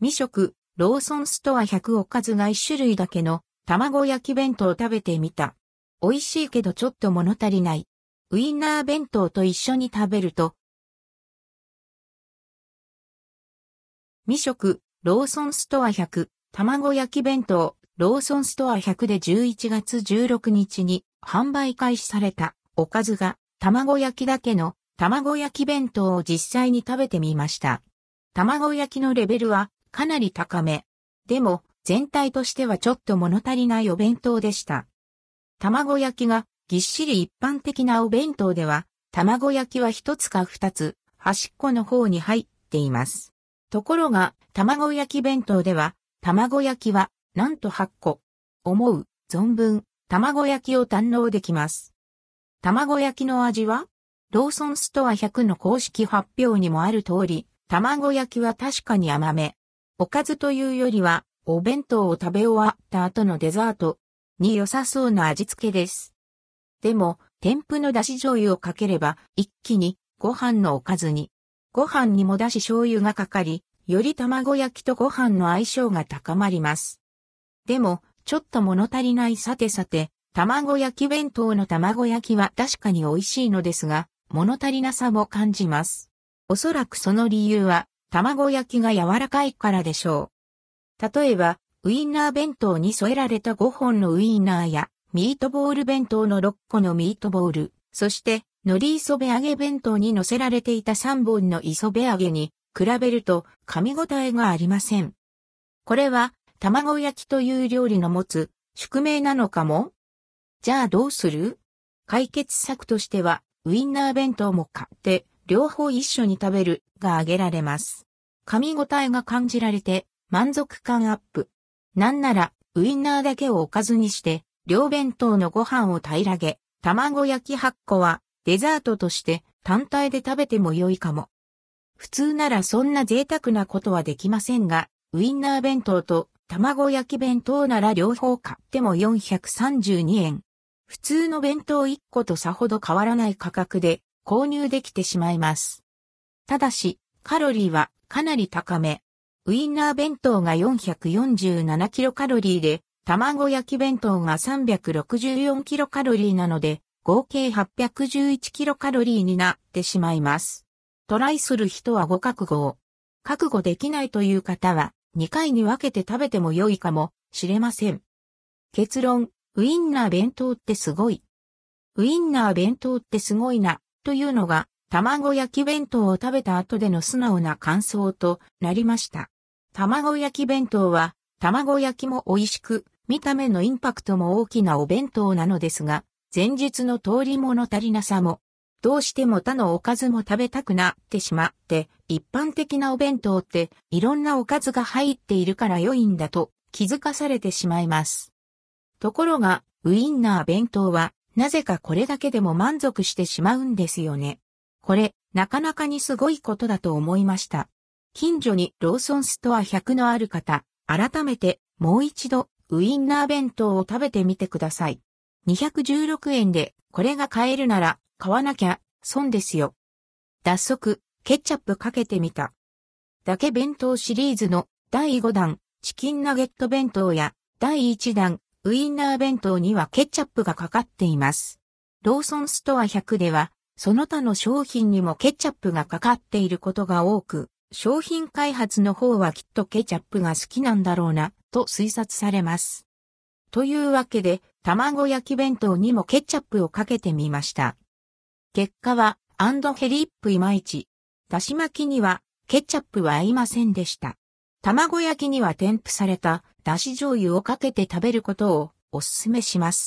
未食、ローソンストア100おかずが1種類だけの卵焼き弁当を食べてみた。美味しいけどちょっと物足りない。ウインナー弁当と一緒に食べると。未食、ローソンストア100、卵焼き弁当、ローソンストア100で11月16日に販売開始されたおかずが卵焼きだけの卵焼き弁当を実際に食べてみました。卵焼きのレベルはかなり高め。でも全体としてはちょっと物足りないお弁当でした。卵焼きがぎっしり一般的なお弁当では卵焼きは一つか二つ端っこの方に入っています。ところが卵焼き弁当では卵焼きはなんと8個。思う、存分、卵焼きを堪能できます。卵焼きの味は？ローソンストア100の公式発表にもある通り、卵焼きは確かに甘め。おかずというよりは、お弁当を食べ終わった後のデザートに良さそうな味付けです。でも、添付のだし醤油をかければ、一気にご飯のおかずに。ご飯にもだし醤油がかかり、より卵焼きとご飯の相性が高まります。でも、ちょっと物足りないさてさて、卵焼き弁当の卵焼きは確かに美味しいのですが、物足りなさも感じます。おそらくその理由は、卵焼きが柔らかいからでしょう。例えば、ウインナー弁当に添えられた5本のウインナーや、ミートボール弁当の6個のミートボール、そして、海苔磯辺揚げ弁当に乗せられていた3本の磯辺揚げに比べると噛み応えがありません。これは卵焼きという料理の持つ宿命なのかも？じゃあどうする？解決策としては、ウインナー弁当も買って、両方一緒に食べるが挙げられます。噛み応えが感じられて、満足感アップ。なんなら、ウインナーだけをおかずにして、両弁当のご飯を平らげ、卵焼き8個は、デザートとして単体で食べても良いかも。普通ならそんな贅沢なことはできませんが、ウインナー弁当と卵焼き弁当なら両方買っても432円。普通の弁当1個とさほど変わらない価格で購入できてしまいます。ただし、カロリーはかなり高め。ウインナー弁当が447キロカロリーで、卵焼き弁当が364キロカロリーなので、合計811キロカロリーになってしまいます。トライする人はご覚悟を。覚悟できないという方は、2回に分けて食べても良いかもしれません。結論、ウインナー弁当ってすごい。ウインナー弁当ってすごいな、というのが、卵焼き弁当を食べた後での素直な感想となりました。卵焼き弁当は、卵焼きも美味しく、見た目のインパクトも大きなお弁当なのですが、前日の通り物足りなさもどうしても他のおかずも食べたくなってしまって、一般的なお弁当っていろんなおかずが入っているから良いんだと気づかされてしまいます。ところが、ウインナー弁当はなぜかこれだけでも満足してしまうんですよね。これ、なかなかにすごいことだと思いました。近所にローソンストア100のある方、改めてもう一度ウインナー弁当を食べてみてください。216円でこれが買えるなら買わなきゃ、損ですよ。脱足、ケチャップかけてみた。だけ弁当シリーズの第5弾、チキンナゲット弁当や第1弾、ウインナー弁当にはケチャップがかかっています。ローソンストア100では、その他の商品にもケチャップがかかっていることが多く、商品開発の方はきっとケチャップが好きなんだろうな、と推察されます。というわけで、卵焼き弁当にもケチャップをかけてみました。結果は、アンドヘリップいまいち。だし巻きには、ケチャップは合いませんでした。卵焼きには添付された、だし醤油をかけて食べることをおすすめします。